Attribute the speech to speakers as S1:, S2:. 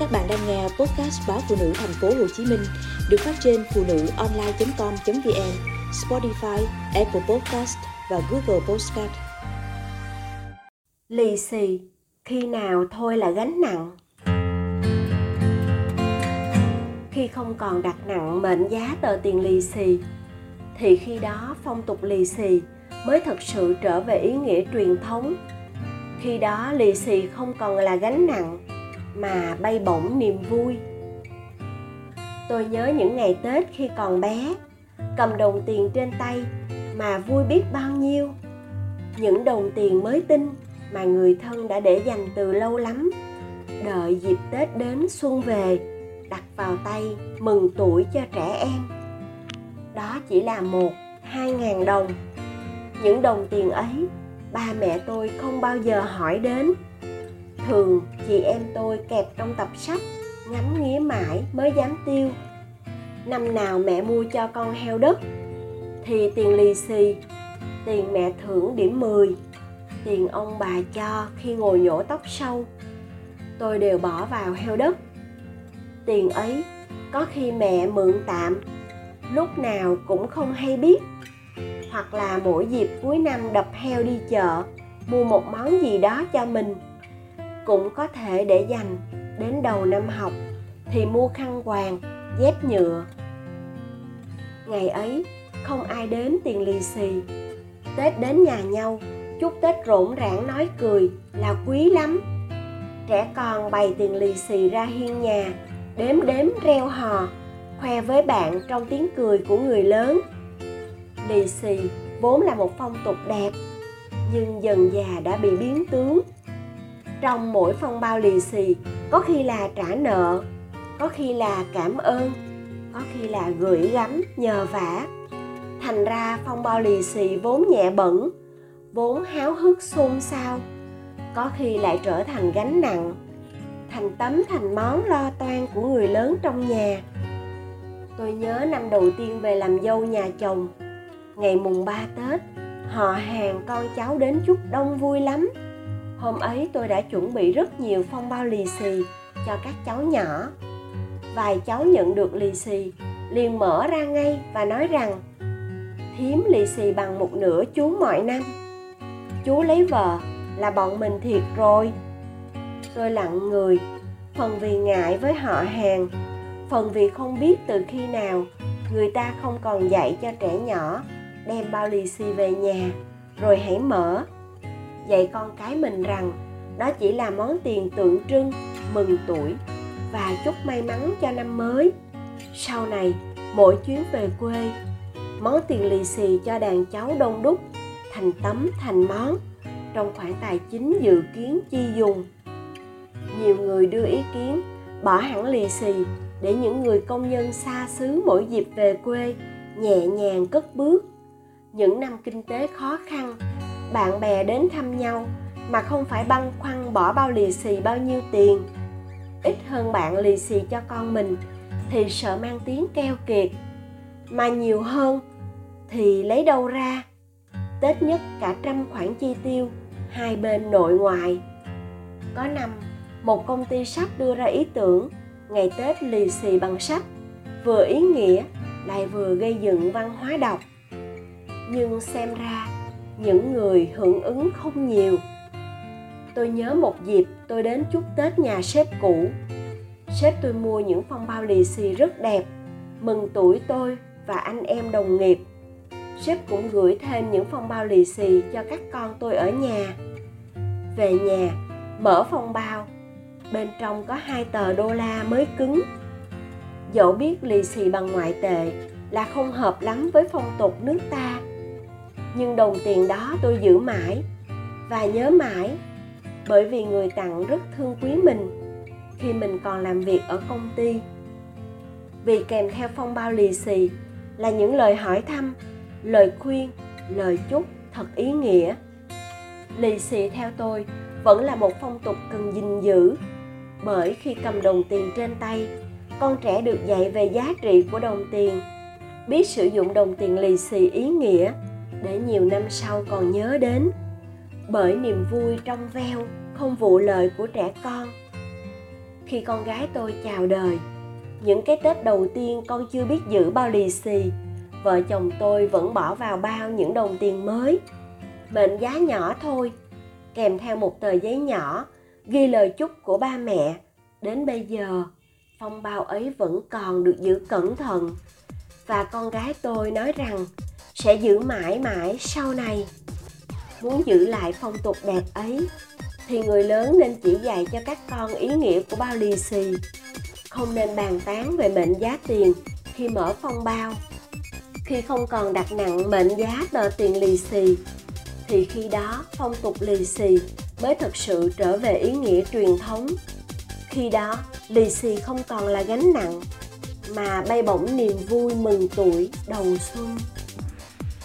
S1: Các bạn đang nghe podcast báo phụ nữ thành phố Hồ Chí Minh được phát trên phụ nữ online.com.vn, Spotify, Apple Podcast và Google Podcast.
S2: Lì xì, khi nào thôi là gánh nặng. Khi không còn đặt nặng mệnh giá tờ tiền lì xì, thì khi đó phong tục lì xì mới thực sự trở về ý nghĩa truyền thống. Khi đó lì xì không còn là gánh nặng mà bay bổng niềm vui. Tôi nhớ những ngày tết khi còn bé, cầm đồng tiền trên tay mà vui biết bao nhiêu. Những đồng tiền mới tinh mà người thân đã để dành từ lâu lắm, đợi dịp tết đến xuân về, đặt vào tay mừng tuổi cho trẻ em. Đó chỉ là một, hai ngàn đồng. Những đồng tiền ấy, ba mẹ tôi không bao giờ hỏi đến thường chị em tôi kẹp trong tập sách, ngắm nghía mãi mới dám tiêu. Năm nào mẹ mua cho con heo đất, thì tiền lì xì, tiền mẹ thưởng điểm 10 tiền ông bà cho khi ngồi nhổ tóc sâu. Tôi đều bỏ vào heo đất. Tiền ấy có khi mẹ mượn tạm, lúc nào cũng không hay biết. Hoặc là mỗi dịp cuối năm đập heo đi chợ, mua một món gì đó cho mình cũng có thể để dành đến đầu năm học thì mua khăn quàng, dép nhựa. Ngày ấy, không ai đến tiền lì xì. Tết đến nhà nhau, chúc tết rộn rãng nói cười là quý lắm. Trẻ con bày tiền lì xì ra hiên nhà, đếm đếm reo hò, khoe với bạn trong tiếng cười của người lớn. Lì xì vốn là một phong tục đẹp, nhưng dần già đã bị biến tướng trong mỗi phong bao lì xì, có khi là trả nợ, có khi là cảm ơn, có khi là gửi gắm nhờ vả. Thành ra phong bao lì xì vốn nhẹ bẩn, vốn háo hức xôn xao, có khi lại trở thành gánh nặng, thành tấm, thành món lo toan của người lớn trong nhà. Tôi nhớ năm đầu tiên về làm dâu nhà chồng, ngày mùng ba tết, họ hàng con cháu đến chúc đông vui lắm hôm ấy tôi đã chuẩn bị rất nhiều phong bao lì xì cho các cháu nhỏ. Vài cháu nhận được lì xì, liền mở ra ngay và nói rằng thím lì xì bằng một nửa chú mọi năm. Chú lấy vợ là bọn mình thiệt rồi. Tôi lặng người, phần vì ngại với họ hàng, phần vì không biết từ khi nào người ta không còn dạy cho trẻ nhỏ đem bao lì xì về nhà, rồi hãy mở dạy con cái mình rằng đó chỉ là món tiền tượng trưng, mừng tuổi và chúc may mắn cho năm mới. Sau này, mỗi chuyến về quê, món tiền lì xì cho đàn cháu đông đúc thành tấm, thành món trong khoản tài chính dự kiến chi dùng. Nhiều người đưa ý kiến bỏ hẳn lì xì để những người công nhân xa xứ mỗi dịp về quê nhẹ nhàng cất bước. Những năm kinh tế khó khăn bạn bè đến thăm nhau, mà không phải băn khoăn bỏ bao lì xì bao nhiêu tiền. Ít hơn bạn lì xì cho con mình thì sợ mang tiếng keo kiệt, mà nhiều hơn thì lấy đâu ra. Tết nhất cả trăm khoản chi tiêu hai bên nội ngoại. Có năm, một công ty sách đưa ra ý tưởng ngày tết lì xì bằng sách vừa ý nghĩa lại vừa gây dựng văn hóa đọc. Nhưng xem ra những người hưởng ứng không nhiều. Tôi nhớ một dịp tôi đến chúc tết nhà sếp cũ. Sếp tôi mua những phong bao lì xì rất đẹp, mừng tuổi tôi và anh em đồng nghiệp. Sếp cũng gửi thêm những phong bao lì xì cho các con tôi ở nhà. Về nhà, mở phong bao, bên trong có hai tờ đô la mới cứng. Dẫu biết lì xì bằng ngoại tệ là không hợp lắm với phong tục nước ta nhưng đồng tiền đó tôi giữ mãi và nhớ mãi, bởi vì người tặng rất thương quý mình khi mình còn làm việc ở công ty. Vì kèm theo phong bao lì xì là những lời hỏi thăm, lời khuyên, lời chúc thật ý nghĩa. Lì xì theo tôi vẫn là một phong tục cần gìn giữ, bởi khi cầm đồng tiền trên tay, con trẻ được dạy về giá trị của đồng tiền, biết sử dụng đồng tiền lì xì ý nghĩa để nhiều năm sau còn nhớ đến. Bởi niềm vui trong veo không vụ lợi của trẻ con. Khi con gái tôi chào đời, những cái tết đầu tiên con chưa biết giữ bao lì xì, vợ chồng tôi vẫn bỏ vào bao những đồng tiền mới. Mệnh giá nhỏ thôi, kèm theo một tờ giấy nhỏ ghi lời chúc của ba mẹ. Đến bây giờ, phong bao ấy vẫn còn được giữ cẩn thận. Và con gái tôi nói rằng sẽ giữ mãi mãi sau này. Muốn giữ lại phong tục đẹp ấy, thì người lớn nên chỉ dạy cho các con ý nghĩa của bao lì xì. Không nên bàn tán về mệnh giá tiền khi mở phong bao. Khi không còn đặt nặng mệnh giá tờ tiền lì xì, thì khi đó phong tục lì xì mới thực sự trở về ý nghĩa truyền thống. Khi đó, lì xì không còn là gánh nặng, mà bay bổng niềm vui mừng tuổi đầu xuân.